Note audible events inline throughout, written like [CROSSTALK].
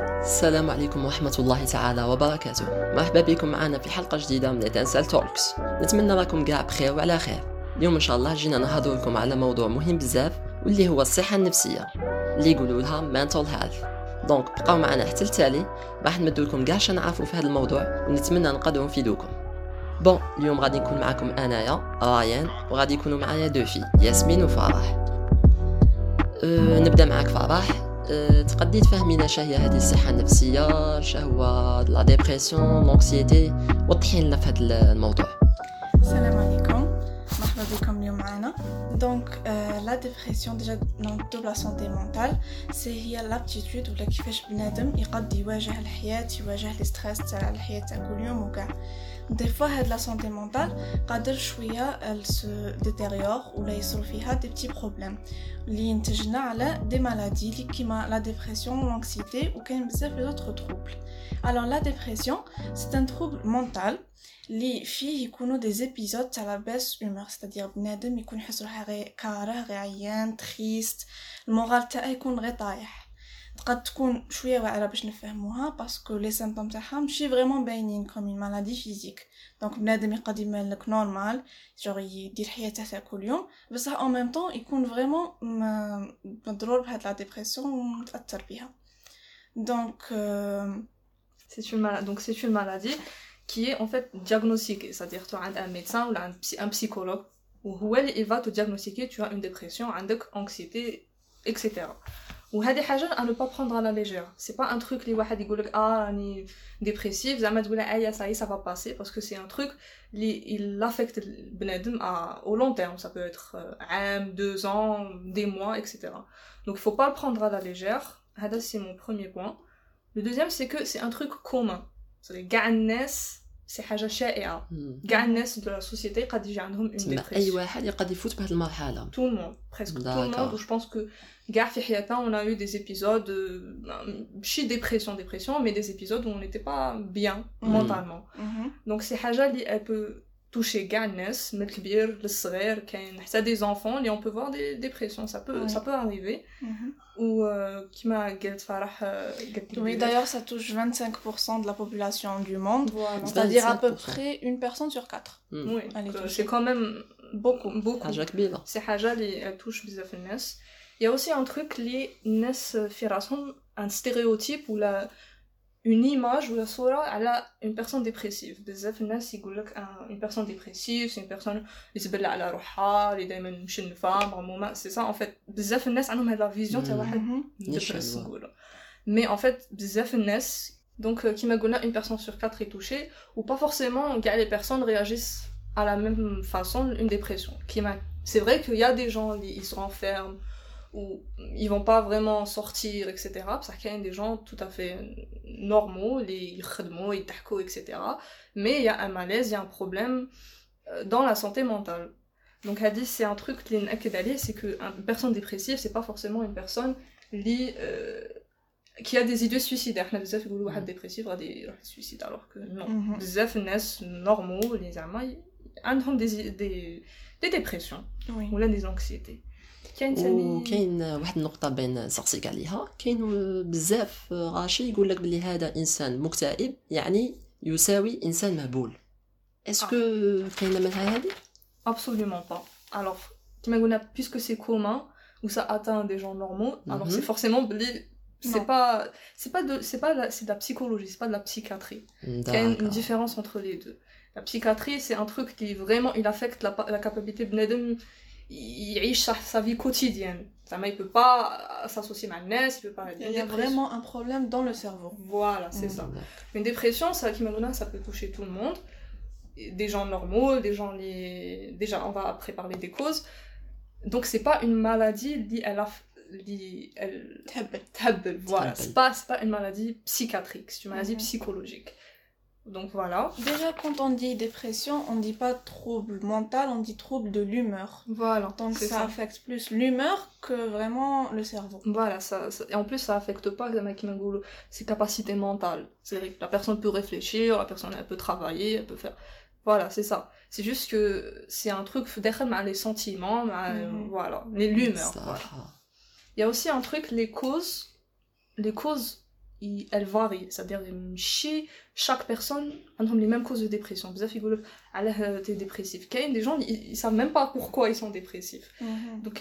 السلام عليكم ورحمة الله تعالى وبركاته. مرحبا بكم معنا في حلقة جديدة من اتنسال توكس نتمنى راكم كاع بخير وعلى خير. اليوم إن شاء الله جينا نهضر لكم على موضوع مهم بزاف واللي هو الصحة النفسية اللي يقولوا لها mental health. دونك بقاو معنا حتى التالي. راح نمدو لكم كاع نعرفوا في هذا الموضوع ونتمنى نقدروا نفيدوكم. بون اليوم غادي نكون معكم أنايا رايان وغادي يكونوا معايا دو في ياسمين وفرح. أه نبدأ معاك فرح. تقدي تفهمينا شهي هذه الصحة النفسية شهو لا ديبرسيون لونكسيتي وضحي لنا في هذا الموضوع السلام عليكم مرحبا بكم اليوم معنا دونك لا ديبرسيون ديجا نعطيو لا سونتي مونتال سي هي لابتيتود ولا كيفاش بنادم يقد يواجه الحياة يواجه لي ستريس تاع الحياة تاع كل يوم وكاع دي فوا هاد لا سونتي مونتال قادر شويه ال سو ديتيريور ولا يصيروا فيها دي بتي بروبليم اللي ينتجنا على دي مالادي اللي كيما لا ديبرسيون لانكسيتي وكاين بزاف لي زوتر تروبل alors la dépression c'est un trouble mental اللي فيه يكونوا دي زيبيزود تاع لا بيس هومور ستادير بنادم يكون يحس روحه غير كاره غير عيان تريست المورال تاعه يكون غير طايح قد تكون شويه واعره باش نفهموها باسكو لي سيمبتوم تاعها ماشي فريمون باينين كوم اون مالادي فيزيك دونك بنادم يقد يبان لك نورمال جوغ يدير حياته تاع كل يوم بصح اون ميم طون يكون فريمون مضرور بهاد لا ديبرسيون ومتاثر بها دونك c'est une maladie donc c'est une maladie qui est en fait diagnostiquée c'est-à-dire tu as un médecin ou un psychologue où il va te diagnostiquer tu as une dépression عندك anxiété etc وهذه حاجه à ne pas prendre à la légère c'est pas un truc اللي واحد يقول لك اه راني ديبريسيف زعما تقول اه ça y ça va passer parce que c'est un truc اللي il affecte البنادم au long terme ça peut être عام deux ans des mois etc donc il faut pas le prendre à la légère هذا c'est mon premier point le deuxième c'est que c'est un truc commun c'est كاع الناس سي حاجه شائعه كاع الناس دو لا سوسيتي قد يجي عندهم اون ديبرسيون اي واحد يقد يفوت بهذه المرحله تو الموند بريسك تو الموند جو بونس كو كاع في حياتنا on a eu des épisodes ماشي ديبرسيون ديبرسيون mais des épisodes où on n'était pas bien mentalement donc سي حاجه اللي elle peut toucher كاع الناس من الكبير للصغير كاين حتى دي زونفون اللي on peut voir des dépressions ça peut ça peut arriver ou كيما قالت فرح قالت Oui, d'ailleurs, ça touche 25% de la population du monde, voilà. c'est-à-dire à peu près une personne sur quatre. Mm. Oui, c'est quand même beaucoup, beaucoup. حاجة كبيرة. C'est حاجة اللي touche بزاف الناس. Il y a aussi un truc اللي الناس في راسهم un stéréotype ou la une image ou la صورة على une personne dépressive بزاف الناس يقول لك une personne dépressive c'est une personne اللي تبلع على روحها اللي دائما مشنفة مغمومة c'est ça en fait بزاف الناس عندهم هاد لا فيزيون تاع واحد ديبريس نقولو mais en fait بزاف الناس donc كيما قلنا une personne sur quatre est touchée ou pas forcément كاع les personnes réagissent à la même façon une dépression كيما c'est vrai qu'il y a des gens ils se renferment où ils vont pas vraiment sortir, etc. Parce qu'il y a des gens tout à fait normaux, les khadmos, les tahko, etc. Mais il y a un malaise, il y a un problème dans la santé mentale. Donc Hadith, c'est un truc c'est qu'une personne dépressive, c'est pas forcément une personne li, euh, qui a des idées suicidaires. On a des gens dépressifs, des suicides, alors que non. Des normaux, les amants, ont des, des, des dépressions, oui. ou là des anxiétés. وكاين واحد النقطه بين نسقسيك عليها كاين بزاف غاشي يقول لك بلي هذا انسان مكتئب يعني يساوي انسان مهبول اسكو كاينه مثلا هذه absolument pas alors كما قلنا puisque c'est commun ou ça atteint des gens normaux alors c'est forcément c'est pas c'est pas de c'est pas la, c'est de la psychologie c'est pas de la psychiatrie il y a une, une différence entre les deux la psychiatrie c'est un truc qui vraiment il affecte la, la capacité de il sa vie quotidienne. Ça ne peut pas euh, s'associer à Nes, il peut pas. Il y a vraiment un problème dans le cerveau. Voilà, c'est mm. ça. Une dépression, ça, ça peut toucher tout le monde. Des gens normaux, des gens. Les... Déjà, on va après parler des causes. Donc, c'est pas une maladie liée à la. Liée. Voilà, c'est pas, pas une maladie psychiatrique, c'est une maladie mm. psychologique. Donc voilà. Déjà, quand on dit dépression, on dit pas trouble mental, on dit trouble de l'humeur. Voilà. Donc ça, ça, affecte plus l'humeur que vraiment le cerveau. Voilà, ça, ça, et en plus ça affecte pas ses capacités mentales. C'est la personne peut réfléchir, la personne elle peut travailler, elle peut faire. Voilà, c'est ça. C'est juste que c'est un truc derrière les sentiments, mm -hmm. voilà, l'humeur. Voilà. Il y a aussi un truc, les causes, les causes elle varie c'est-à-dire chez chaque personne ont les mêmes causes de dépression بزاف يقولوا علاه t'es dépressif كاين des gens ils, savent même pas pourquoi ils sont dépressifs mhm. donc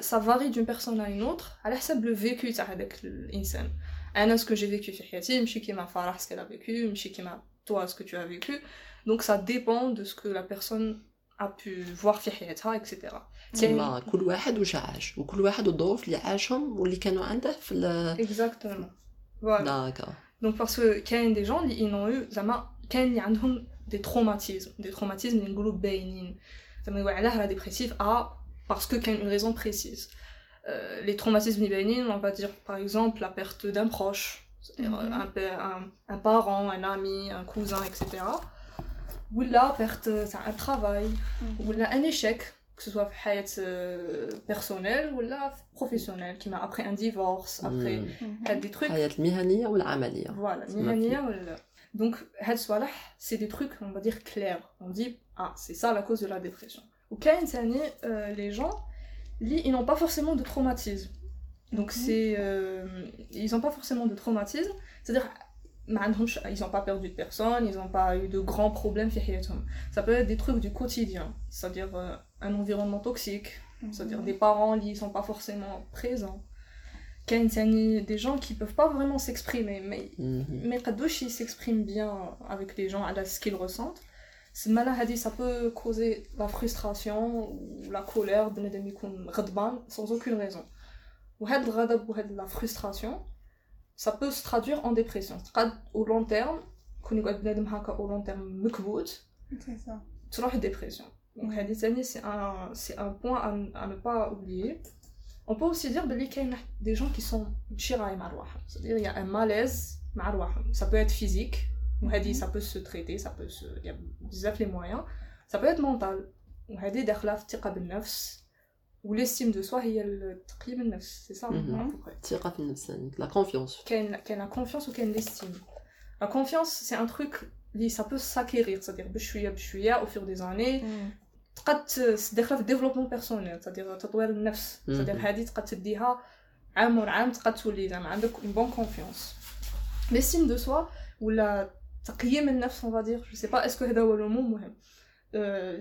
ça varie d'une personne à une autre على حسب le vécu تاع هذاك الانسان انا ce que j'ai vécu في حياتي ماشي كيما فرح ce qu'elle a vécu ماشي كيما toi ce que tu as vécu donc ça dépend de ce que la personne a pu voir في حياتها etc تما كل واحد واش عاش وكل واحد والظروف اللي عاشهم واللي كانوا عنده في exactement voilà. D'accord. Donc parce que كاين des gens ils ont eu زعما كاين اللي عندهم des traumatismes des traumatismes اللي نقولوا باينين زعما يقول علاه dépressif ah parce que كاين une raison précise euh, les traumatismes باينين on va dire par exemple la perte d'un proche c'est-à-dire mm -hmm. un, un, un, parent, un ami, un cousin, etc. Ou la perte d'un travail, mm -hmm. ou là un échec, que ce soit euh, personnelle ou là professionnelle qui m'a après un divorce après hmm. des trucs. Voilà donc c'est des trucs on va dire clairs. On dit ah c'est ça la cause de la dépression. Ou euh, les gens ils n'ont pas forcément de traumatisme. Donc mhm. c'est euh, ils n'ont pas forcément de traumatisme. C'est à dire ils n'ont pas perdu de personne, ils n'ont pas eu de grands problèmes Ça peut être des trucs du quotidien, c'est-à-dire euh, un environnement toxique, c'est-à-dire mhm. des parents qui ne sont pas forcément présents. Des gens qui ne peuvent pas vraiment s'exprimer, mais, mmh. mais ils bien avec les gens à ce qu'ils ressentent. Ça peut causer la frustration ou la colère de sans aucune raison. Ou la frustration, ça peut se traduire en dépression. Au long terme, au long terme, c'est ça. dépression. Donc, c'est un, un point à, ne pas oublier. On peut aussi dire qu'il y a des gens qui sont chira et maloirs c'est-à-dire il y a un malaise Ça peut être physique, mmh. ça peut se traiter, ça peut il y a des les moyens. Ça peut être mental. On Ou l'estime de soi, il y a le c'est ça mmh. La confiance. Quelle la confiance ou quelle l'estime La confiance, c'est un truc ça peut s'acquérir, c'est-à-dire au fur des années, mhm. تقد تدخل في الديفلوبمون بيرسونيل c'est-à-dire تطوير النفس c'est-à-dire هذه تقد تديها عام ورا عام تقد تولي زعما عندك une bonne confiance. L'estime de soi ولا تقييم النفس dire je sais pas est-ce que هذا هو المهم مهم.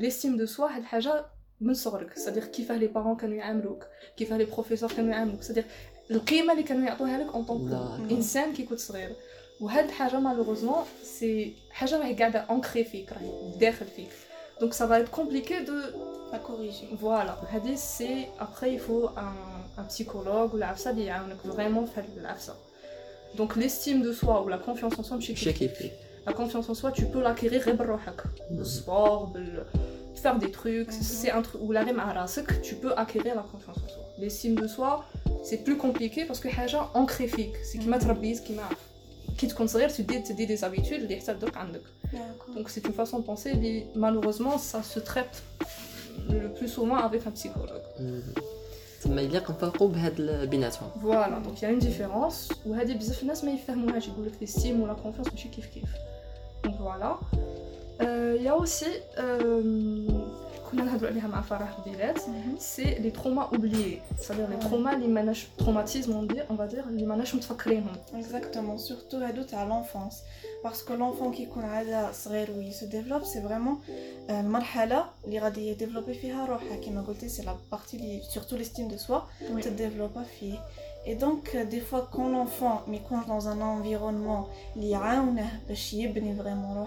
L'estime de soi هاد الحاجة من صغرك صديق كيفاه لي بارون كانوا يعاملوك كيفاه لي بروفيسور كانوا يعاملوك صديق القيمة اللي كانوا يعطوها لك اون طونك إنسان كي كنت صغير. وهاد الحاجة مالوغوزمون سي حاجة راهي قاعدة انكري فيك راهي داخل فيك. Donc ça va être compliqué de la corriger. Voilà. C'est après il faut un, psychologue ou la ça dit vraiment faire l'afsa. Donc l'estime de soi ou la confiance en soi, La confiance en soi, tu peux l'acquérir le sport, faire des trucs, mm-hmm. c'est un truc ou la tu peux acquérir la confiance en soi. L'estime de soi, c'est plus compliqué parce que haja ancréfique, c'est qui m'a qui m'a qui te considère tu dis des habitudes les donc c'est une façon de penser mais malheureusement ça se traite le plus souvent avec un psychologue. Mm-hmm. Mais il y a voilà donc il y a une différence. Il y a des l'estime ou la confiance mais je kiffe kiffe. Donc voilà. Euh, il y a aussi euh, Mhm. c'est les traumas oubliés. C'est-à-dire les traumas, les traumatismes, on, on va dire, les manages Exactement, surtout à l'enfance. Parce que l'enfant qui où il se développe, c'est vraiment euh, marhala qui va développer c'est la partie, surtout l'estime de soi, qui se développe et donc, euh, des fois, quand l'enfant, mais quand dans un environnement, il y a vraiment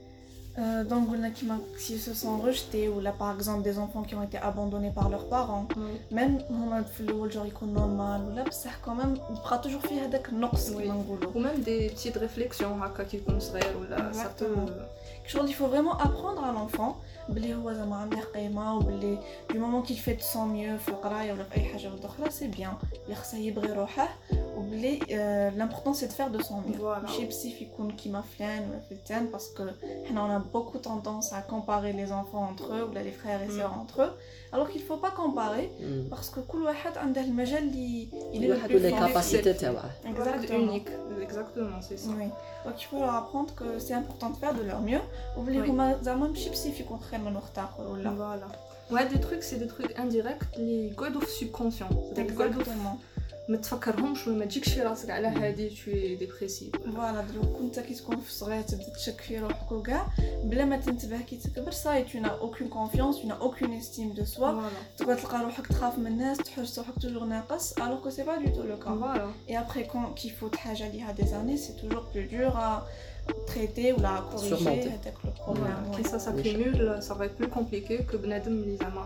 euh, donc, s'ils se sont rejetés, ou là par exemple des enfants qui ont été abandonnés par leurs parents, mm. même genre ils normal, ou là, quand même, il fera toujours faire des oui. Ou même des petites réflexions, qui ou là, peut... Il faut vraiment apprendre à l'enfant, du moment qu'il fait de son mieux, c'est bien, il وبلي l'important c'est de faire de son mieux Voilà. ماشي بسيف يكون كيما فلان ولا فلتان باسكو حنا on a beaucoup tendance à comparer les enfants entre eux ولا les frères et sœurs entre eux alors qu'il faut pas comparer مم. parce que كل واحد عنده المجال اللي il est كل le واحد plus ولا fort. كاباسيتي تاعه واحد Exactement. unique exactement c'est ça Oui. donc il faut leur apprendre que c'est important de faire de leur mieux. Euh, voilà. Ouais, des trucs, c'est des trucs indirects, les codes subconscients. Exactement. ما تفكرهمش وما تجيكش في راسك على هادي توي ديبريسيف فوالا دروك انت كي تكون في صغير تبدأ تشك في روحك وكاع بلا ما تنتبه كي تكبر صاي تو نا اوكين كونفيونس تو نا اوكين استيم دو سوا تقعد تلقى روحك تخاف من الناس تحس روحك توجور ناقص الوغ كو سي با دو تو لو كا فوالا اي ابخي كون كي فوت حاجة ليها دي زاني سي توجور بلو دور traiter ou la corriger avec le problème. Ouais. Ouais. Et ça s'accumule, ça va être plus compliqué que Benadem Lizama.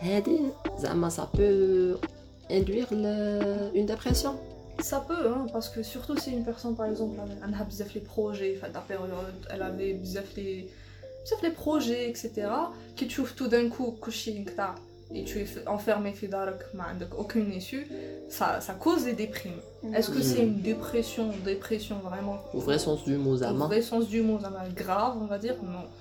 هادي زعما سا بو اندوير اون ديبرسيون Ça peut, hein, parce que surtout si une personne, par exemple, elle a بزاف les projets, enfin, la période, elle avait بزاف les, بزاف les projets, etc. Qui tu ouvres tout d'un coup, كلشي نقطع, et tu es enfermé في دارك, ما عندك aucune issue, ça, ça cause des déprimes. Est-ce que Mhm. c'est une dépression, dépression vraiment, au vrai sens du mot au زعما vrai sens du mot, زعما grave, on va dire, non.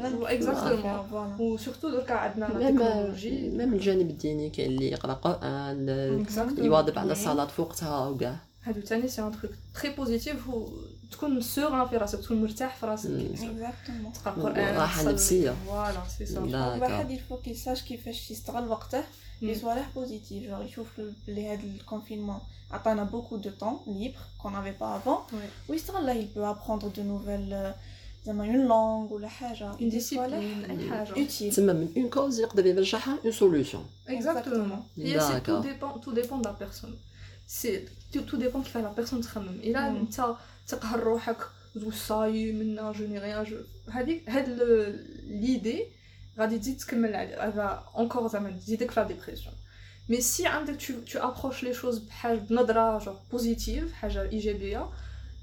اكزاكتومون وسورتو دركا عندنا التكنولوجي ميم الجانب الديني كاين اللي يقرا قران يواظب على الصلاه في وقتها وكاع هادو تاني سي ان تخيك تري بوزيتيف تكون سوغ في راسك تكون مرتاح في راسك اكزاكتومون تقرا قران راحه نفسيه فوالا سي سا الواحد يلفو كي ساش كيفاش يستغل وقته لي صوالح بوزيتيف جونغ يشوف بلي هاد الكونفينمون عطانا بوكو دو طون ليبر كون افي با افون ويستغل لا يل ابروندر دو نوفيل زعما une langue ولا حاجة اون des صوالح ديسيبلين اي حاجه utile تسمى من اون كوز يقدر يرجعها اون سوليوشن Exactement. Et c'est tout D'accord. dépend, tout dépend de la personne. C'est tout, tout dépend كيف la personne تخمم. إلا Mm. أنت تقهر روحك تقول صاي منا جو ني ريان جو هذيك هاد ال- l'idée غادي تزيد تكمل على- هذا encore زعما تزيدك في لا ديبرسيون. مي سي عندك tu, tu approches les choses بحاجة بنظرة genre positive حاجة إيجابية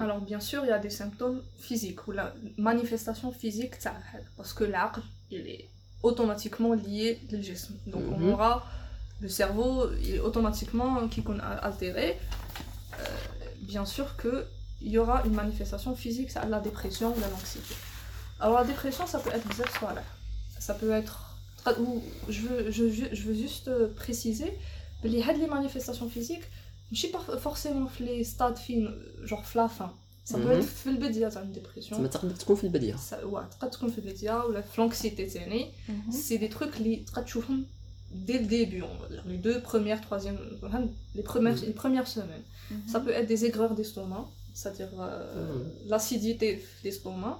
Alors bien sûr, il y a des symptômes physiques ou la manifestation physique, parce que l'aql, il est automatiquement lié au jism. Donc on mhm. aura le cerveau, est automatiquement qui altéré. Euh, bien sûr qu'il y aura une manifestation physique, ça, la dépression ou l'anxiété. Alors la dépression, ça peut être là. Ça peut être... Ou, je, veux, je, je veux juste préciser, les manifestations physiques, ماشي pas forcément في les stades فين genre في la fin ça peut Mhm. être في البداية تاع une dépression تسمى تقدر تكون في البدايه ça ouais تقدر تكون في البداية ولا في l'anxiété تاني Mhm. c'est des trucs اللي تقدر تشوفهم dès le début on va dire les deux premières troisième les premières Mhm. les premières semaines Mhm. ça peut être des aigreurs d'estomac c'est-à-dire euh, Mhm. l'acidité d'estomac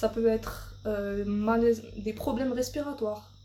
ça peut être euh, malaise des problèmes respiratoires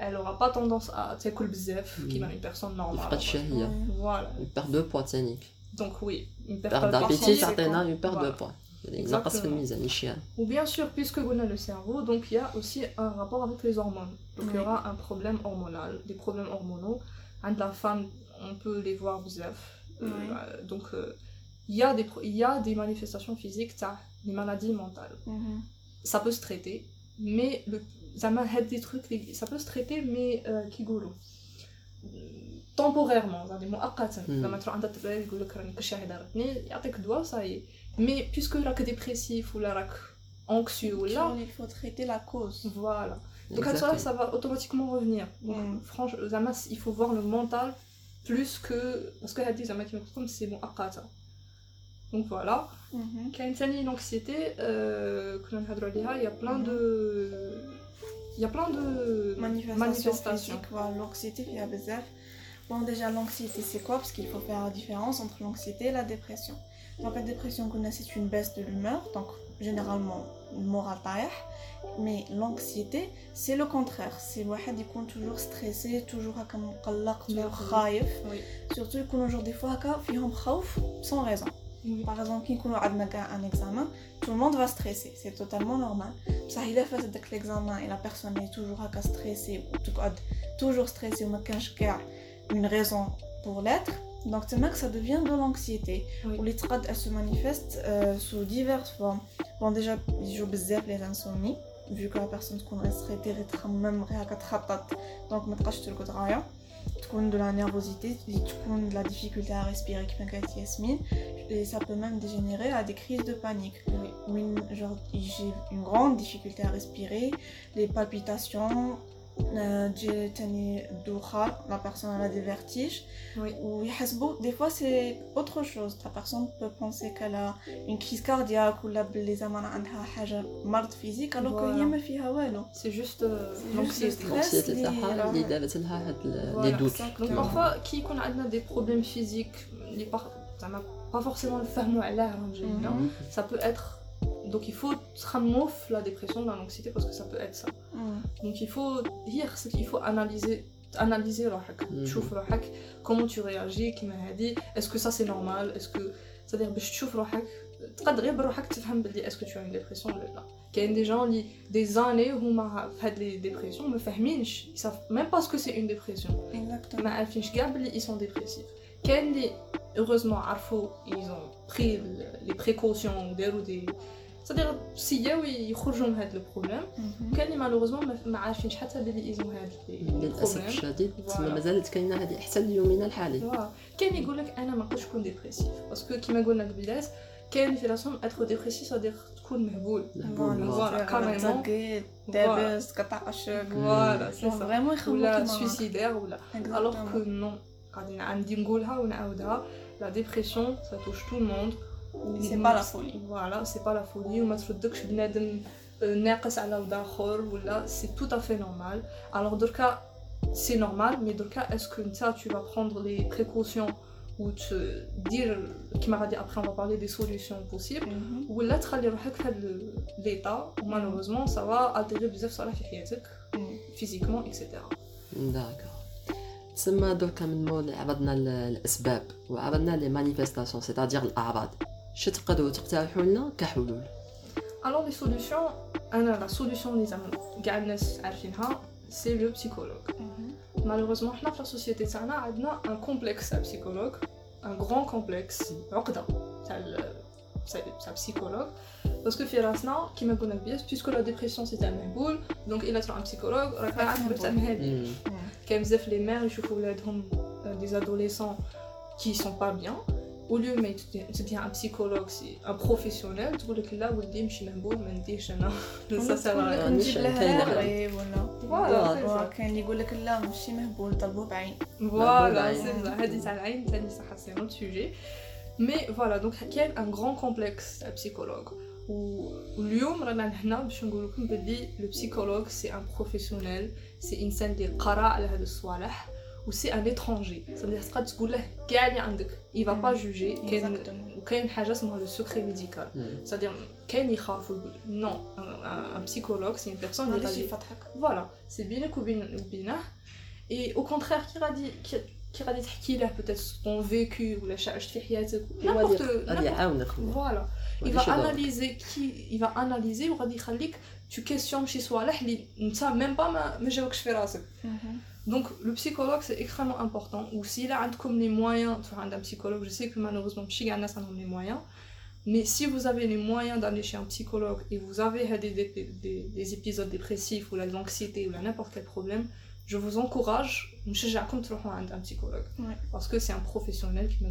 elle aura pas tendance à t'écouler bzef qui m'a une personne normale pas de chérie voilà. Une perte de poids tianique donc oui une perte d'appétit certainement une perte de poids. Ou bien sûr, puisque on a le cerveau, donc il y a aussi un rapport avec les hormones. Donc il y aura un problème hormonal, des problèmes hormonaux. de la femme, on peut les voir bzef. Euh, donc euh, il y, y, a des manifestations physiques, des maladies mentales. Mm-hmm. Ça peut se traiter, mais le, ça m'a des trucs, les- ça peut se traiter, mais euh, qui goulot temporairement يعني مؤقتا مم. لما تروح عند الطبيب يقول لك راني كلشي ضربتني يعطيك دواء صاي مي بيسكو راك ديبريسيف ولا راك انكسيو ولا il faut traiter la cause voilà donc à ça, ça va automatiquement revenir. Donc, Mm. franchement, Zama, il faut voir le mental plus que. Parce que Hadith, Zama, comme c'est bon, akata. Donc voilà. Mhm. Quand il y a l'anxiété, euh, que l'on a dit, il y a plein de. Il y a plein de manifestation manifestations. physique voilà l'anxiété il y a بزاف bon déjà l'anxiété c'est quoi parce qu'il faut faire la différence entre l'anxiété et la dépression donc la dépression qu'on a c'est une baisse de l'humeur donc généralement le moral طايح mais l'anxiété c'est le contraire c'est الواحد يكون toujours stressé toujours هكا مقلق toujours Nerveux. خايف Oui. surtout يكونوا jour des fois هكا فيهم خوف sans raison Oui. par exemple qui nous un examen tout le monde va stresser. C'est totalement normal. Ça il a fait l'examen et la personne est toujours à stressée ou toujours stressée ou une raison pour l'être. Donc ça devient de l'anxiété. Les trades se manifestent euh, sous diverses formes. Bon déjà je les insomnies vu que la personne qu'on est stressée même donc de la nervosité, de la difficulté à respirer et ça peut même dégénérer à des crises de panique. Oui. J'ai une grande difficulté à respirer, les palpitations, euh, la personne a des vertiges. Oui. Ou des fois c'est autre chose. La personne peut penser qu'elle a une crise cardiaque ou les a marde physique alors qu'il a C'est juste euh, l'anxiété. L'anxiété, les doutes. Donc parfois, qui a des problèmes physiques, pas forcément le faire, mhm. ça peut être donc il faut تخموف la dépression dans l'anxiété parce que ça peut être ça Mm. donc il faut هي خصك il faut analyser analyser روحك Mhm. تشوف روحك comment tu réagis كيما هادي est-ce que ça c'est normal est-ce que c'est-à-dire باش تشوف روحك تقد غير بروحك تفهم بلي est-ce que tu as une dépression ولا لا كاين دي جون اللي des années هما في هاد لي ديبرسيون ما فاهمينش ils savent même pas ce que c'est une dépression exactement ما عارفينش كاع بلي ils sont dépressifs كاين اللي heureusement عرفوا ils ont pris les précautions وداروا دي صديق سياو يخرجوا من هذا البروبليم. وكان لي مالوغوزمون ما عارفينش حتى بلي يزموا هذا للأسف الشديد تما مازالت كاينة هذه حتى ليومنا الحالي. كان يقول لك أنا ما نقدرش نكون ديبريسيف باسكو كيما قلنا في البدايه كاين في راسهم ادخل ديبريسيف صديق تكون مهبول. فوالا. كاريمون. دابس قطع اشك فوالا فريمون يخوفك ولا سويسيدير ولا. الوغ كو نو قاعدين عندي نقولها ونعاودها. لا ديبرسيون سا توش تو الموند monde C'est pas la folie. voilà c'est pas la folie وما تردكش بنادم آه، ناقص على ود اخر ولا c'est tout à fait normal alors دركا c'est normal mais دركا est-ce que نتا tu vas prendre les précautions ou te dire كيما غادي après on va parler des solutions possibles Mhm. ولا تخلي روحك في هاد ليطا ومالوغوزمون ça va altérer بزاف صراحه في حياتك Mm. physiquement etc داكور تسمى دركا من مول عرضنا ال- الاسباب وعرضنا لي مانيفيستاسيون سيتادير الاعراض شو تقدروا تقترحوا لنا كحلول Alors les solutions, أنا la solution اللي زعما كاع الناس عارفينها سي لو بسيكولوج Mhm. مالوغوزمون حنا في السوسيتي تاعنا عندنا ان كومبلكس تاع بسيكولوج ان غران كومبلكس عقدة تاع ال- تاع تاع بسيكولوج باسكو في راسنا كيما قلنا بيس بيسكو لا ديبرسيون سي تاع مهبول دونك الا تروح عند بسيكولوج راك عارف بلي تاع مهادي مم. كاين بزاف لي مير يشوفوا ولادهم دي ادوليسون qui sont pas bien Au lieu ما تديها بسيكولوج سي ان بروفيسيونيل تقول لك لا ولدي ماشي مهبول ما نديش أنا سا يعني نجيب لها ولا فوالا كاين اللي يقول لك لا ماشي مهبول طلبوه بعين فوالا. سي هذه تاع العين ثاني صح سي un sujet. Mais voilà donc كاين ان غران كومبلكس تاع بسيكولوج واليوم رانا هنا باش نقول لكم بلي لو بسيكولوج سي ان بروفيسيونيل سي انسان اللي قرا على هاد الصوالح ou c'est un étranger c'est-à-dire تقدر تقول له كاع اللي عندك il va pas juger كاين Exactement. وكاين حاجه اسمها le secret médical مم. c'est-à-dire كاين يخاف ويقول non un, un- un psychologue c'est une personne ما اللي غاديش غادي يفتحك voilà c'est بينك وبين وبينه et au contraire qui غادي كي كي غادي تحكي له peut-être ton vécu ولا شي عشت في حياتك غادي n'importe غادي n'importe- يعاونك voilà il غادي va يشرح. analyser qui il va analyser وغادي يخليك tu questionnes شي صوالح اللي انت même pas ما ما جاوكش في راسك donc le psychologue c'est extrêmement important. Ou si là comme les moyens, enfin un psychologue, je sais que malheureusement Pshigana ça les moyens, mais si vous avez les moyens d'aller chez un psychologue et vous avez des, des, épisodes dépressifs ou de l'anxiété ou n'importe quel problème, je vous encourage, hein, un psychologue. Parce que c'est un professionnel qui me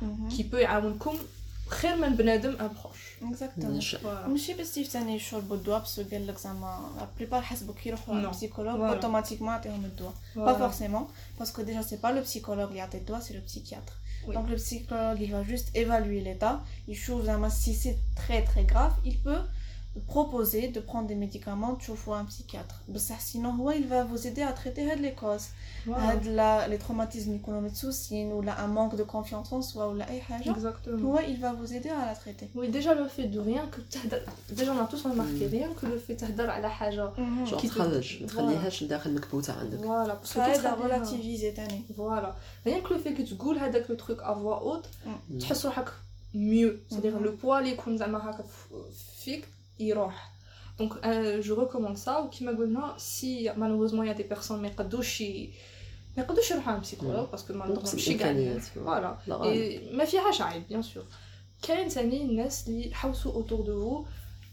mm -hmm. qui peut comme خير من بنادم un proche. Exactement. نش- Voilà. ماشي بس ثاني يشربوا الدواء بس قال لك زعما لا بليبار حسبوا كي يروحوا عند Non. البسيكولوج Voilà. اوتوماتيكمون يعطيهم الدواء Pas Voilà. forcément, parce que déjà c'est pas le psychologue qui a le doigt, c'est le psychiatre. Oui. Donc le psychologue il va juste évaluer l'état, il trouve vraiment si c'est très très grave, il peut proposer de prendre des médicaments tu vois un psychiatre. Bah, sinon il va vous aider à traiter les causes wow. la, les traumatismes économiques ou un manque de confiance en soi ou la là, hein, exactement. Ouais, il va vous aider à la traiter. Oui déjà le fait de rien que déjà on a tous remarqué rien que le fait de à la haja qui te voilà. parce que ça aide relativiser voilà. Rien que le fait que tu goules avec le truc à voix haute mm. tu te sens mieux. C'est à dire mm-hmm. le poids les comme ça euh, fixe. Donc euh, je recommande ça ou كيما قلنا si malheureusement il y a des personnes ما يقدوش ي- ما يقدوش يروحوا عند psychologue parce que malheureusement نقص ماشي كاع الامكانيات Voilà. لا غالب. Et ما فيهاش عيب bien sûr. كاين ثاني الناس اللي حوسوا autour de vous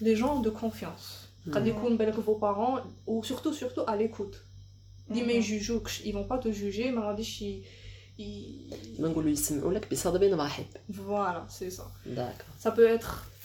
les gens de confiance. قد مم. يكون بالك vos parents ou surtout surtout à l'écoute. اللي ما Mhm. يجوجوكش ils vont pas te juger ما غاديش ي... ي... ما نقولوا يسمعوا لك بصدر رحب voilà c'est ça داكا ça peut être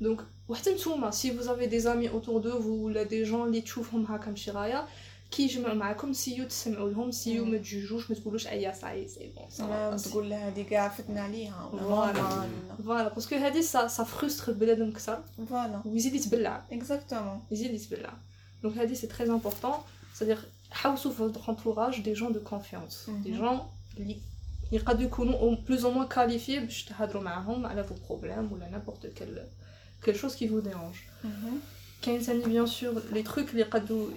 دونك وحتى نتوما si vous avez des amis autour de vous ولا des gens اللي تشوفهم هكا مشي غايه كي يجمعوا معاكم سيو تسمعوا لهم سيو ما تجوجوش ما تقولوش ايا صاي سي بون لا تقول لها هذه كاع فتنا عليها ولا Voilà. normal. فوالا باسكو هادي سا سا فرستر بنادم اكثر Voilà. ويزيد يتبلع Exactement. يزيد يتبلع دونك هادي سي تري امبورطون c'est-à-dire حوسوا في votre entourage des gens de confiance Mhm. des gens اللي اللي قد يكونوا au- plus ou moins qualifiés باش تهضروا معاهم على vos problèmes ولا n'importe quel quelque chose qui vous dérange Mhm. كاين ثاني بيان سور لي تروك اللي قدو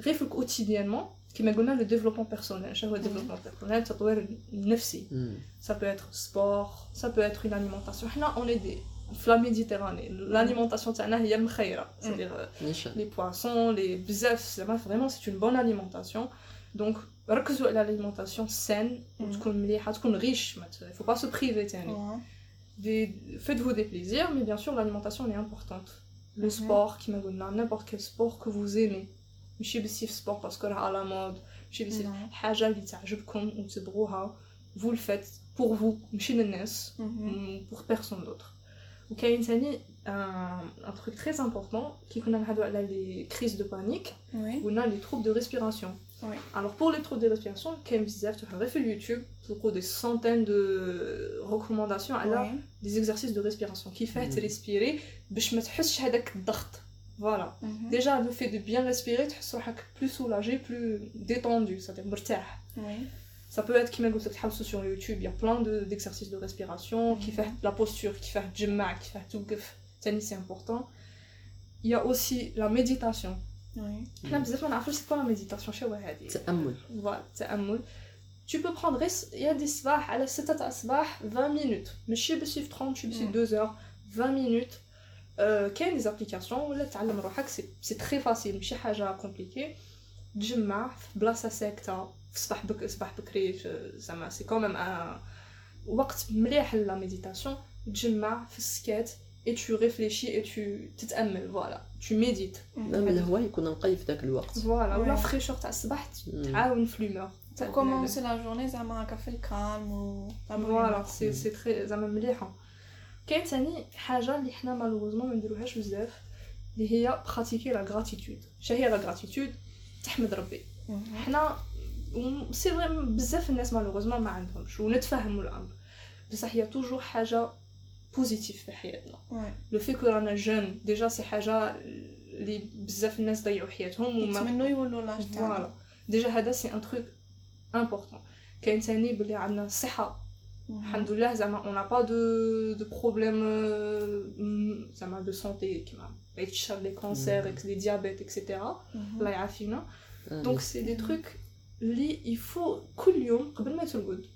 يغيفوك اوتيديانمون كيما قلنا لو ديفلوبمون بيرسونيل شنو هو الديفلوبمون بيرسونيل التطوير النفسي مم. ça peut être sport ça peut être une alimentation حنا on est des في la Méditerranée l'alimentation تاعنا هي المخيره c'est-à-dire نيشان les poissons les بزاف زعما vraiment c'est une bonne alimentation donc ركزوا على l'alimentation saine Mhm. وتكون مليحه تكون riche ما ت- faut pas se priver تاني Ouais. des... faites-vous des plaisirs, mais bien sûr l'alimentation elle est importante. Le Mhm. sport, qui m'a donné n'importe quel sport que vous aimez. ماشي بس sport parce que à la mode, ماشي بس Non. حاجة اللي تعجبكم وتبغوها vous le faites pour vous ماشي للناس Mhm. pour personne d'autre. وكاين ثاني un, un truc très important qui كنا نهضروا على les crises de panique Oui. ونا les troubles de respiration. Oui. Alors pour les troubles de respiration, كاين بزاف تروحوا غير في اليوتيوب تلقوا des centaines de recommandations على Oui. des exercices de respiration qui fait Mhm. respirer باش ما تحسش هذاك الضغط voilà Mhm. déjà le fait de bien respirer تحس روحك plus soulagé plus détendu c'est-à-dire مرتاح Oui. ça peut être كيما قلت لك تحوسوا sur YouTube il y a plein de- d'exercices de respiration qui Mhm. fait la posture qui fait تجمع qui fait توقف ثاني c'est important il y a aussi la méditation Oui. حنا بزاف ما نعرفوش c'est quoi la méditation شنو هذه تامل voilà تأمل tu peux prendre ريس il y a des صباح على 6 تاع الصباح 20 minutes ماشي باش في 30 ماشي باش Mm. 2 heures 20 minutes euh, كاين دي زابليكاسيون ولا تعلم روحك سي سي تري فاسيل ماشي حاجه كومبليكي تجمع في بلاصه ساكته في صباح بك صباح بكري في- زعما سي كوميم ان وقت مليح لا ميديتاسيون تجمع في السكات et tu réfléchis et tu تتامل voilà tu médites نعم الهواء يكون نقي في ذاك الوقت voilà ولا Ouais. فريشور تاع الصباح مم. تعاون في لومور تاع كومونسي لا جورني زعما هكا في الكالم و فوالا سي سي تري زعما مليحه كاين ثاني حاجه اللي حنا مالوغوزمون ما نديروهاش بزاف اللي هي براتيكي لا غراتيتود شنو هي لا غراتيتود تحمد ربي حنا سي فري بزاف الناس مالوغوزمون ما عندهمش ونتفهموا الامر بصح هي توجور حاجه بوزيتيف في حياتنا لو في كو رانا جون ديجا سي حاجه اللي بزاف الناس ضيعوا حياتهم وما يتمنوا يولوا لاج فوالا ديجا هذا سي ان تروك امبورطون كاين ثاني بلي عندنا الصحه الحمد لله زعما اون با دو دو بروبليم زعما دو سونتي كيما بعيد الشر لي كونسير لي ديابيت اكسيتيرا الله يعافينا دونك سي دي تروك اللي يفو كل يوم قبل ما ترقد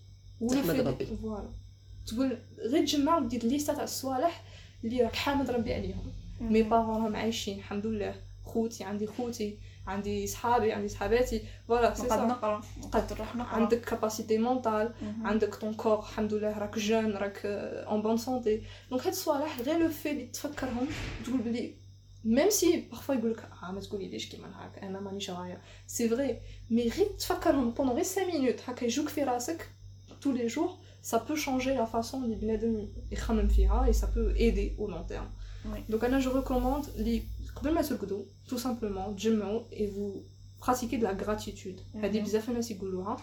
تحمد ربي فوالا تقول غير تجمع ودير ليستا تاع الصوالح اللي راك حامد ربي عليهم. مي بارون راهم عايشين الحمد لله. خوتي عندي خوتي عندي صحابي عندي صحاباتي. فوالا سي نقدر نقرأ نقدر نروح نقرأ. عندك كاباسيتي مونطال عندك طون كور الحمد لله. راك جون راك اون بون سونتي دونك هاد الصوالح غير لو في اللي تفكرهم تقول بلي ميم سي بارفوا يقول لك آه ما تقولي ليش كيما هاك أنا مانيش غاية. سي فري مي غير تفكرهم بوندون غير 5 مينوت هكا يجوك في راسك tous les jours. ça peut changer la façon اللي بنادم يخمم فيها et ça peut aider au long terme oui. donc انا je recommande لي قبل ما ترقدوا tout simplement تجمعوا et vous pratiquez de la gratitude هذه بزاف الناس يقولوها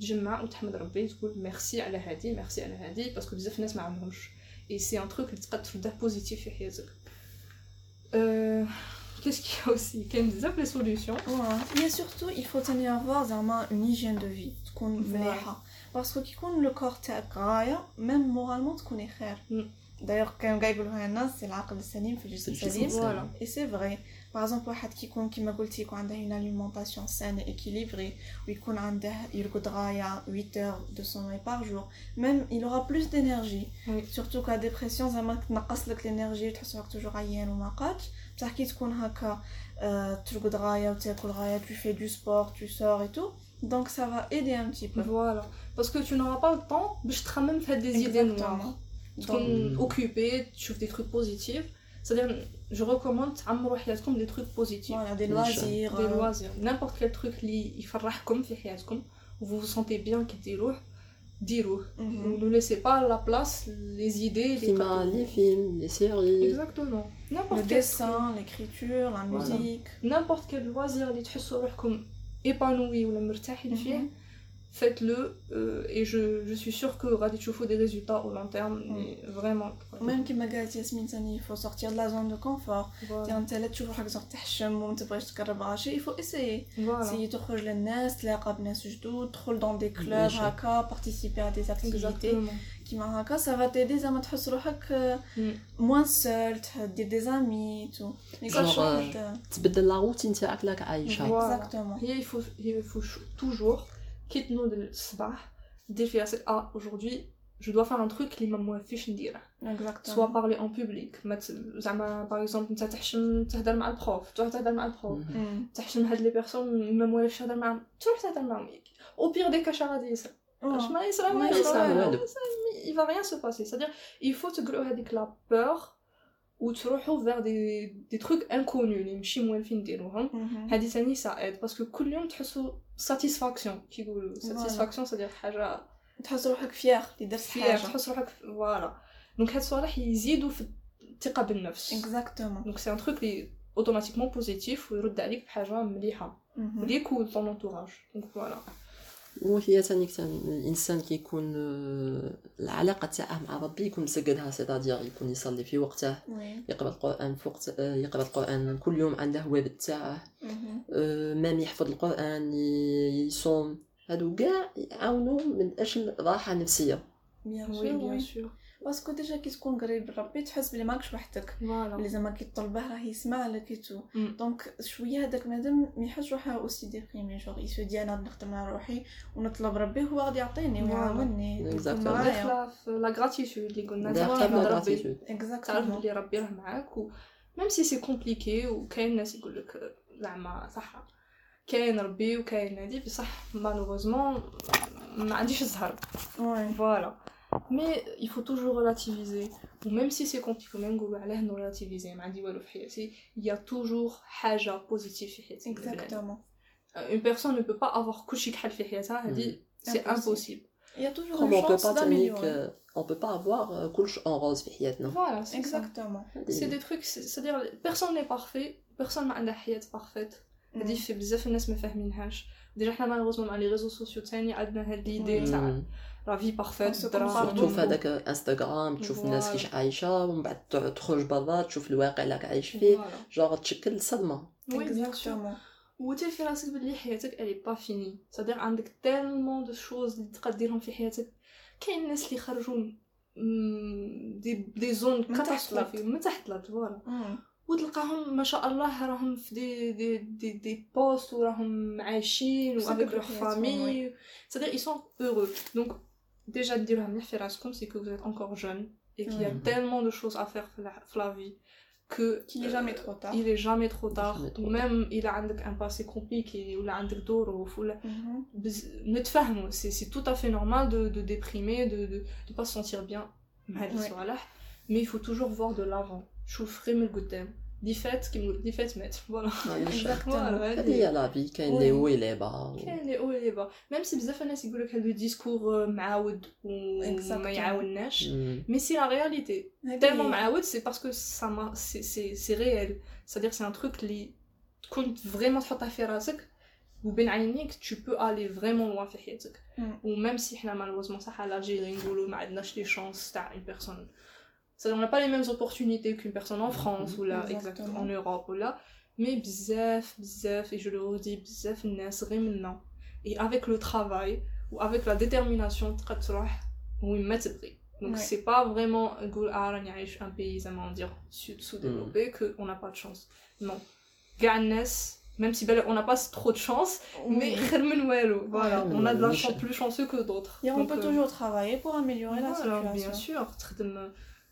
تجمع وتحمد ربي تقول ميرسي على هادي ميرسي على هادي باسكو بزاف الناس ما عندهمش اي سي ان تروك اللي تقدر ترده بوزيتيف في حياتك qu'est-ce qu'il y a aussi كاين بزاف لي سوليوشن mais surtout il faut tenir avoir زعما une hygiène de vie تكون مليحه باسكو كي يكون لو كور تاعك غايه ميم مورالمون تكوني خير دايوغ كانوا كاع يقولوها الناس العقل السليم في الجسم السليم فوالا اي سي فري باغ اكزومبل واحد كيكون كيما قلتي يكون عنده اون اليمونطاسيون سان ايكيليبري ويكون عنده يرقد غايه 8 heures de sommeil par jour même il aura plus d'énergie surtout كا ديبرسيون زعما تنقص لك الانرجي تحس روحك توجور عيان وما قادش بصح كي تكون هكا ترقد غايه وتاكل غايه tu fais du sport tu sors et tout Donc ça va aider un petit peu. Voilà. Parce que tu n'auras pas le temps, mais je te même fait des Exactement. idées noires. Donc, occupé, tu fais des trucs positifs. C'est-à-dire, je recommande comme des trucs positifs. Voilà, des loisirs. Des euh. loisirs. N'importe quel truc qui comme vous vous sentez bien quitter l'eau, dirou. Vous ne laissez pas la place, les idées, les films, les films, les séries. Exactement. N'importe Le dessin, l'écriture, la musique. N'importe quel loisir, comme épanoui ولا مرتاحين فيه faites-le euh, et je, je suis sûre que غادي تشوفوا des résultats au long terme mais vraiment même كيما قالت ياسمين ثاني il faut sortir de la zone de confort voilà. انت لا تشوف روحك صرت تحشم وما تبغيش تقرب على شيء il faut essayer voilà. essayer تخرج للناس تلاقى بناس جدد تدخل dans des clubs هكا participer à des activités Exactement. كيما هكا ça va t'aider زعما تحس روحك moins seul دير des amis tout mais ça Genre, change تبدل لا روتين تاعك راك عايشها Voilà. exactement هي il faut il faut toujours كي تنوض الصباح دير في راسك اه aujourd'hui je dois faire un truc اللي ما موافيش نديره exactement سوا بارلي اون بوبليك ما ت- زعما باغ اكزومبل انت تحشم تهضر مع البروف تروح تهضر مع البروف مهم. تحشم هاد لي بيرسون ما موالفش تهضر معاهم تروح تهضر معاهم او بيغ دي كاش غادي يصرا il va rien se passer. C'est-à-dire, il faut te avec la peur ou te vers des, des trucs inconnus, les mchi moins fin Hadithani, ça aide parce que كل يوم تحسوا satisfaction, qui satisfaction, c'est-à-dire حاجة تحس روحك fier, اللي درت حاجة. تحس روحك voilà. Donc هاد الصوالح يزيدوا في الثقة بالنفس. Exactement. Donc c'est un truc اللي automatiquement positif ويرد عليك بحاجة مليحة. ليك ou ton entourage. Donc voilà. وهي ثاني الانسان كيكون آه، العلاقة تاعه مع ربي يكون مسقدها سيتادير يكون يصلي في وقته. يقرأ القرآن في وقت آه، يقرأ القرآن كل يوم عنده وابد تاعه. آه، مام يحفظ القرآن يصوم هادو كاع يعاونوا من أجل راحة نفسية بيان. سور باسكو ديجا كي تكون قريب لربي تحس بلي ماكش وحدك. اللي زعما كي طلبه راه يسمع لك مم. دونك شوية هذاك بنادم ما يحس روحه اوسي ديبريمي جوغ يسو دي أنا نخدم على روحي ونطلب ربي هو غادي يعطيني. ويعاوني داخله في لا غراتيتود اللي قلنا داخله في ربي تعرف بلي ربي راه معاك و ميم سي سي كومبليكي وكاين ناس يقول لك زعما صح كاين ربي وكاين هادي بصح مالوغوزمون ما عنديش الزهر. فوالا. مي il faut toujours relativiser و même si c'est compliqué ما نقولوا علاه نريلاتيفيزي ما عندي والو في حياتي il y a toujours حاجه بوزيتيف في حياتي اكزاكتومون une personne ne peut pas avoir كلشي كحل في حياتها هذه c'est Impossible. impossible Il y a toujours Comme une on peut chance pas d'améliorer. تانيك on peut pas avoir euh, كلش en rose في حياتنا voilà c'est ça Exactement. c'est des trucs c'est- c'est-à-dire personne n'est parfait personne ما عندها حياة parfaite هذه في بزاف الناس ما فاهمينهاش ديجا حنا مالوغوزمون مع لي ريزو سوسيو تاني عندنا هاد ليدي. تاع لا في بارفيت سورتو في هذاك انستغرام تشوف الناس كيش عايشه ومن بعد تخرج برا تشوف الواقع اللي راك عايش فيه جوغ تشكل صدمه sûr. Exactement. وتلفي راسك بلي حياتك الي با فيني صدير عندك تالمون دو شوز اللي تقدر ديرهم في حياتك كاين الناس اللي خرجوا دي دي زون من تحت كاتاستروفي من تحت الأرض فوالا. وتلقاهم ما شاء الله راهم في دي دي دي, دي بوست وراهم عايشين بصح وافيك كل لور حياتهم، فامي c'est-à-dire ils sont heureux donc déjà ديروها مليح في راسكم c'est que vous êtes encore jeune et qu'il y a Ouais. tellement de choses à faire في la, في la vie que Qu'il n'est jamais trop tard. il est jamais trop tard Jamais trop ou même il a عندك un passé compliqué ولا عندك ظروف ولا Mhm. بز- نتفاهموا c'est c'est tout à fait normal de, de déprimer de, de de pas se sentir bien مع هاد Ouais. الصوالح mais il faut toujours voir de l'avant شوف غير من القدام اللي فات كيما اللي فات مات فوالا [LAUGHS] Exactement. هذه هي لافي كاين لي هو لي با كاين لي او لي با ميم سي بزاف الناس يقولك هذا الديسكور معاود وما Exactement. يعاوناش مم. mais c'est la réalité هذه tellement هي. معاود c'est parce que ça m'a c'est c'est c'est réel c'est-à-dire c'est un truc اللي تكون vraiment تحطها في راسك وبين عينيك tu peux aller vraiment loin في حياتك Mm. وميم سي حنا malheureusement صح على الجيري نقولوا ما عندناش لي شانس تاع une personne ça, on n'a pas les mêmes opportunités qu'une personne en France ou là, exactement, en Europe ou là. Mais bzef, bzef, et je le redis, bzef, nasrim, non. Et avec le travail, ou avec la détermination, ou Donc ouais. c'est pas vraiment un pays, ça va dire, sous-développé, mm. qu'on n'a pas de chance. Non. Ganes, même si on n'a pas trop de chance, mais voilà, on a de la chance plus chanceux que d'autres. Et on peut euh, toujours travailler pour améliorer la situation. Bien sûr,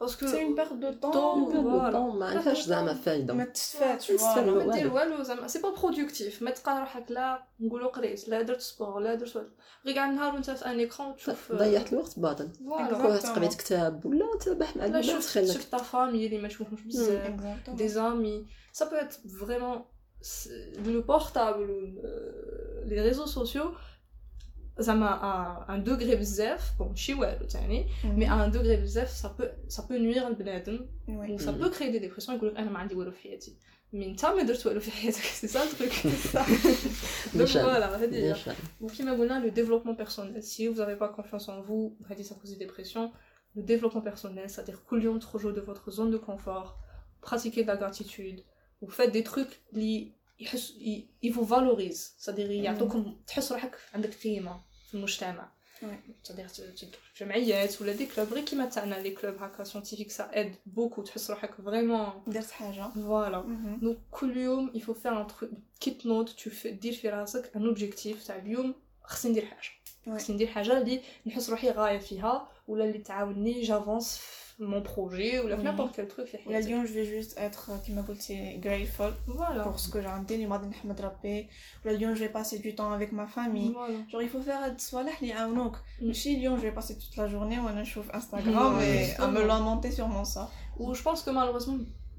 parce que c'est une perte de temps temps, voilà. ما عندهاش زعما ما فايده تستفادش تستفاد voilà. ما دير والو. والو زعما سي با برودكتيف ما تلقى روحك لا نقولوا قريت لا درت سبور لا درت والو غير كاع النهار وانت في ان ايكرون تشوف ضيعت الوقت باطل فوالا Exact. قرات قريت كتاب ولا تربح مع لا الناس شفت خير لك شفت ta famille اللي ما تشوفهمش بزاف Exactement. des amis. Ça peut être vraiment c'est- le portable, euh, les réseaux sociaux, ça m'a à un degré bzef, bon, chez والو تاني, Mhm. mais à un degré bzef, ça peut, ça peut nuire البنادم, Oui. ou ça Mhm. peut créer des dépressions, يقولك أنا ما عندي والو في حياتي. Mais انت ما [LAUGHS] درت والو في حياتك, c'est ça le truc. [LAUGHS] Donc نشان. voilà, هذه هي. نشان. Donc, qui m'a donné le développement personnel. Si vous n'avez pas confiance en vous, Hadith, ça cause des dépressions. Le développement personnel, c'est-à-dire coulion trop de votre zone de confort, pratiquez de la gratitude, vous faites des trucs qui يحس- ils ils vous valorisent. C'est-à-dire يعطوكم تحس روحك عندك قيمة في المجتمع. C'est-à-dire ت- جمعيات ولا دي كلوب غير كيما تاعنا لي كلوب هكا سcientifique ça aide beaucoup تحس روحك vraiment درت حاجة Mhm. donc كل يوم faire un truc كيت نوت tu fais دير في راسك ان اوبجيكتيف تاع اليوم خصني ندير حاجة. خصني ندير حاجة اللي نحس روحي غايه فيها ولا اللي تعاوني جافونس mon projet ou oui. n'importe quel truc. Là, je vais juste être, comme je grateful pour ce que j'ai rendu, les mois de rappé. Là, je vais passer du temps avec ma famille. Genre, il faut faire des soins là, les aounok. Mm. Chez Lyon, je vais passer toute la journée où je trouve Instagram et à me lamenter sur mon sort. Ou je pense que malheureusement,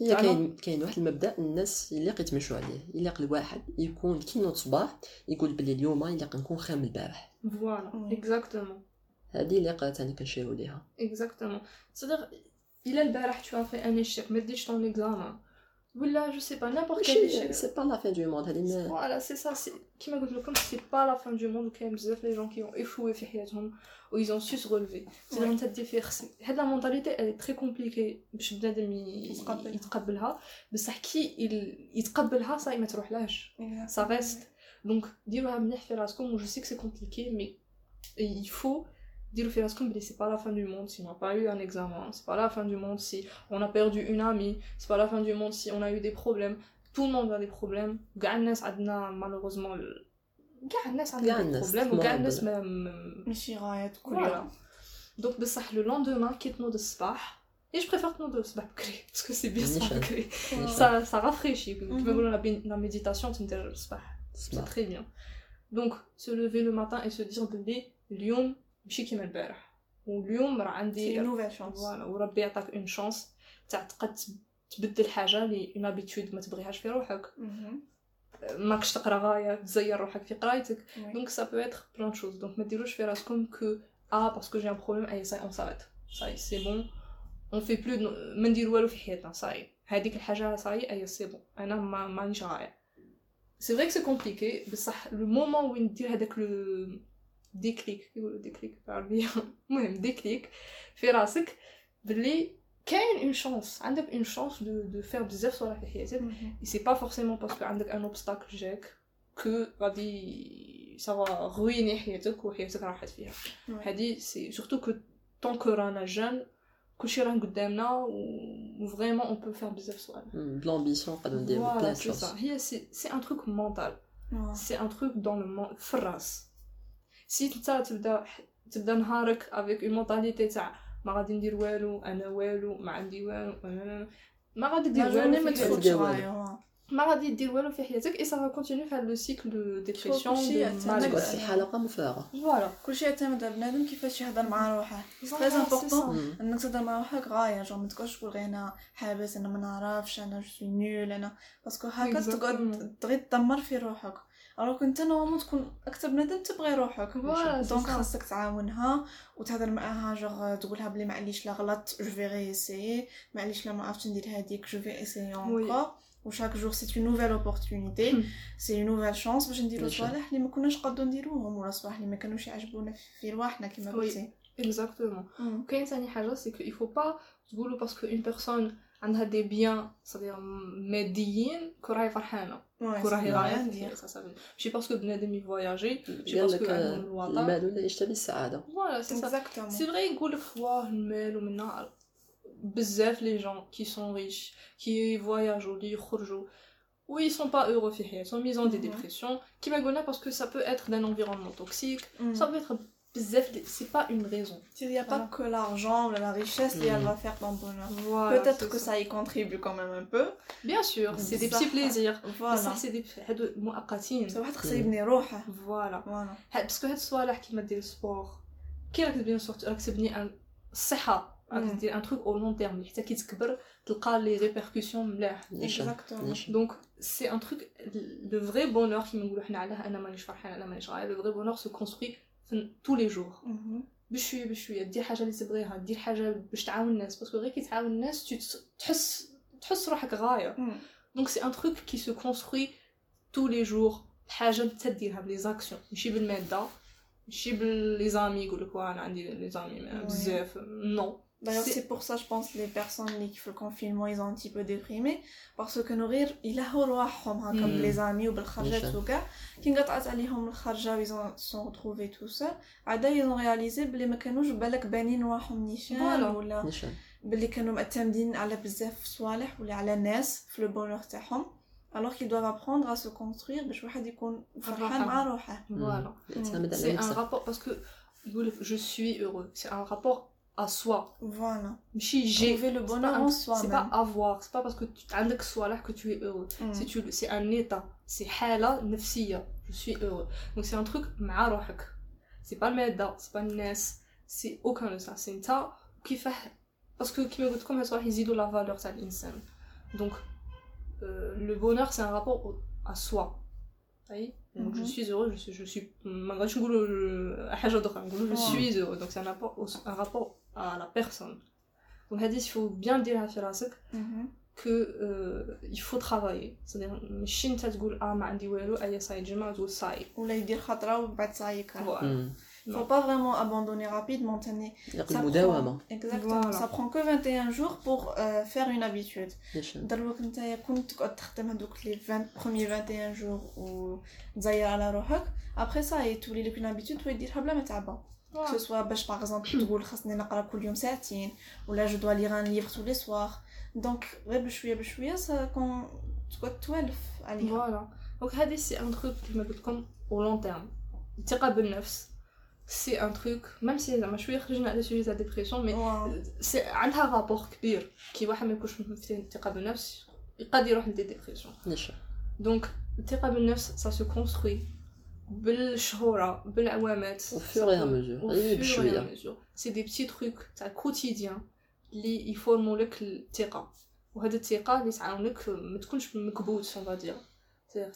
هي كاين كاين واحد المبدأ الناس اللي كيتمشوا عليه. إلا الواحد يكون كي نوض الصباح يقول بلي اليوم إلا نكون خام البارح. فوالا اكزاكتومون هادي اللي قالت أنا كنشيرو ليها. اكزاكتومون صدق إلا البارح تشوفي أنا شي ما ديتش طون ليكزامان Voilà, je sais pas, n'importe ماشي quelle échelle. سي با لا فين دو موند هذه ما- Voilà, c'est ça. C'est qui m'a dit comme c'est pas la fin du monde ou كاين بزاف les gens qui ont échoué في حياتهم ou ils ont su se relever. C'est Ouais. une tête différente. هاد la mentalité elle est très compliquée باش بنادم ي- يتقبلها. يتقبلها بصح كي يل- يتقبلها صاي ما تروحلاش. Ça reste. Donc ديروها مليح في راسكم و je sais que c'est compliqué mais il faut dire c'est pas la fin du monde si on n'a pas eu un examen, c'est pas la fin du monde si on a perdu une amie, c'est pas la fin du monde si on a eu des problèmes. Tout le monde a des problèmes. malheureusement Ganes a des problèmes. Euh, donc le lendemain quitte nos de spa. et je préfère que de se parce que c'est bien ça ça rafraîchit. La méditation c'est très bien. Donc se lever le matin et se dire de ماشي كيما البارح. واليوم راه عندي نوفيل شانس فوالا وربي يعطاك اون شانس تاع تقد تبدل حاجة لي اون هابيتود ما تبغيهاش في روحك. ماكش تقرا غاية تزير روحك في قرايتك. دونك سا بو اتر بلان شوز دونك ما ديروش في راسكم كو آه باسكو جي ان بروبليم اي ساي اون ساريت ساي سي بون اون في بلو ما ندير والو في حياتنا. ساي هذيك الحاجة ساي اي سي بون أنا ما مانيش غاية. سي فري سي كومبليكي بصح لو مومون وين دير هذاك لو ديكليك يقولوا ديكليك بالعربيه [LAUGHS] المهم ديكليك في راسك بلي كاين اون شانس عندك اون شانس دو دو فير بزاف صوالح في حياتك Et c'est pas forcément parce que عندك un obstacle جاك que غادي ça va ruiner حياتك وحياتك راحت فيها هادي سي surtout que tant que رانا جون كلشي راه قدامنا و vraiment on peut faire بزاف صوالح بلامبيسيون نقدروا نديروا Voilà, بلان c'est شوز ça. هي c'est c'est un truc mental c'est un truc dans le men- في الراس سي انت تبدا تبدا نهارك avec une mentalité تاع ما غادي ندير والو أنا والو ما عندي والو ما غادي دير والو ما. تفوتش ما غادي دير والو في حياتك اي سا كونتينيو في هذا لو سيكل دو ديبرسيون يعتمد تقعد في حلقه مفرغه فوالا كلشي يعتمد على بنادم كيفاش يهضر مع روحه ça. مم. انك تهضر مع روحك غاية جو ما تقول غير أنا حابس أنا ما نعرفش أنا جو سوي نول أنا باسكو هكا. تقعد تغي تدمر في روحك الوغ كنت نورمال تكون أكثر بنادم تبغي روحك دونك. خاصك تعاونها وتهضر معاها جوغ تقولها بلي معليش لا غلط جو في ريسي معليش لا ما عرفتش ندير هذيك جو في اسيي اونكور وشاك جور سي اون نوفيل اوبورتونيتي Hmm. سي اون نوفيل شانس باش نديرو. صوالح اللي ما كناش قادو نديروهم ولا صوالح اللي ما كانوش يعجبونا في رواحنا كما. قلتي Exactement. مم. كاين ثاني حاجة سي كو il faut pas تقولوا باسكو اون بيرسون عندها دي بيان صدير ماديين كو راهي فرحانه Ouais, كو راهي ça veut غايه rien في dire. حياتها، ça veut- ماشي باسكو بنادم يفواياجي ماشي قال باسكو لك عندهم الوطن المال ولا يشتري السعاده فوالا سي سا Exactement. سي فري يقول لك واه المال ومنا بزاف لي جون كي سون ريش كي فواياجو اللي يخرجوا و ils sont pas heureux في حياتهم ils ont des Mhm. dépressions كيما قلنا parce que ça peut être d'un environnement toxique Mm. ça peut être بزاف دي- c'est pas une raison Il n'y a pas Voilà. que l'argent ou la richesse qui elle Mm. va faire ton bonheur. voilà Peut-être c'est que ça y contribue quand même un peu. bien sûr c'est des petits صح. plaisirs Voilà. بصح سي دي هادو مؤقتين Ça va être يبني روحه. فوالا Voilà. هاد باسكو هاد الصوالح كيما دير السبور كي راك بيان سور راك تبني ان الصحه راك مم. دير ان تروك او لون تيرم حتى كي تكبر تلقى لي ريبركوسيون ملاح نيشان Exactement. نيشان دونك سي ان تروك لو فري بونور كيما نقولو حنا علاه انا مانيش فرحان انا مانيش غايه لو فري بونور سو كونستروي لي جور Mhm. بشويه بشويه دير حاجة اللي تبغيها. دير حاجة باش تعاون الناس. باسكو غير كي تعاون الناس تحس تحس روحك غاية. دونك سي ان تروك كي سو كونستروي تو لي جور بحاجه انت ديرها. بلي زاكسيون ماشي بالمادة. ماشي باللي زامي يقولك واه أنا عندي لي زامي. بزاف. نو D'ailleurs, C'est- c'est pour ça, je pense, les personnes qui font le confinement, ils ont un petit peu déprimé. Parce que nourrir, il a رواحهم هكا Mm. les amis وبالخرجات نيشان. وكاع كي انقطعت عليهم الخرجة ils ont se sont retrouvés tout seuls عادا ils ont réalisé بلي ما كانوش بالك بانين رواحهم نيشان Voilà. ولا نيشان باللي كانوا معتمدين على بزاف صوالح ولا على ناس في لو بونور تاعهم alors qu'ils doivent apprendre à se construire باش واحد يكون فرحان الراحة. مع روحه فوالا يعتمد على سي ان نفسه رابور باسكو يقولك جو سوي heureux سي ان رابور à soi. Voilà. J'ai le bonheur en soi. C'est pas avoir. C'est pas parce que tu as que tu es heureux. Mm. C'est un état. C'est hala nefsiya. Je suis heureux. Donc c'est un truc ma'arohak. C'est pas le meda, c'est pas le nes, c'est aucun de ça. C'est un ta qui fait. Parce que qui me m'écoute comme ça, ils la valeur de l'insan. Donc euh, le bonheur, c'est un rapport à soi. Oui. Donc je mm-hmm. suis heureux, je suis, je suis, je suis heureux, donc c'est un rapport, un rapport à la personne donc هادي il faut bien dire في راسك Mhm. que euh, il faut travailler c'est-à-dire ماشي انت تقول اه ما عندي والو اي صاي تجمع تقول صاي ولا يدير خطره وبعد صاي كان voilà faut pas vraiment abandonner rapidement تاني يقل Ça المداومة prend- exactement Voilà. ça prend que 21 jours pour euh, faire une habitude نيشان. دروك نتايا كنت تقعد تخدم هذوك لي 20 premier 21 jours و تزير على روحك après ça هي تولي لك une habitude تولي ديرها بلا ما تعبى que ce soit باش par exemple تقول خاصني نقرا كل يوم ساعتين ولا جو dois lire un livre tous les soirs donc غير بشويه بشويه ça كون تقعد توالف عليها فوالا دونك هادي سي ان تروك كيما قلت لكم او لون تيرم الثقه بالنفس سي ان تروك ميم سي زعما شويه خرجنا على سوجي تاع ديبرسيون مي واو. سي عندها رابور كبير كي واحد ما يكونش فيه الثقه بالنفس يقدر يروح لدي ديبرسيون نيشان. دونك الثقه بالنفس سا سو كونستروي بالشهورة بالعوامات Au fur et à mesure. غير بشوية. سي دي بتي تروك تاع كوتيديان اللي يفورمو لك الثقة وهاد الثقة اللي تعاونك ما تكونش مكبوت اون فادير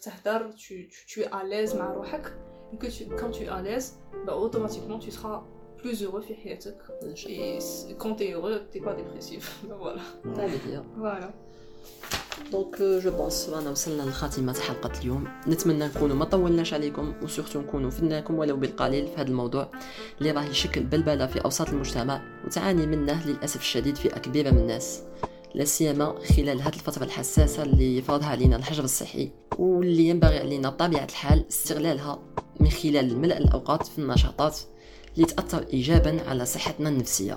تهدر tu tu es à l'aise مع روحك et que tu, quand tu es à l'aise bah automatiquement tu seras plus heureux في حياتك نيشان. et c- quand t'es heureux t'es pas dépressif [LAUGHS] voilà هذه هي. voilà دونك جو بونس رانا وصلنا لخاتمة حلقة اليوم. نتمنى نكونوا ما طولناش عليكم وسورتو نكونوا فدناكم ولو بالقليل في هذا الموضوع اللي راه يشكل بلبلة في أوساط المجتمع وتعاني منه للأسف الشديد فئة كبيرة من الناس. لا سيما خلال هذه الفترة الحساسة اللي يفرضها علينا الحجر الصحي واللي ينبغي علينا بطبيعة الحال استغلالها من خلال ملء الأوقات في النشاطات اللي تأثر إيجابا على صحتنا النفسية.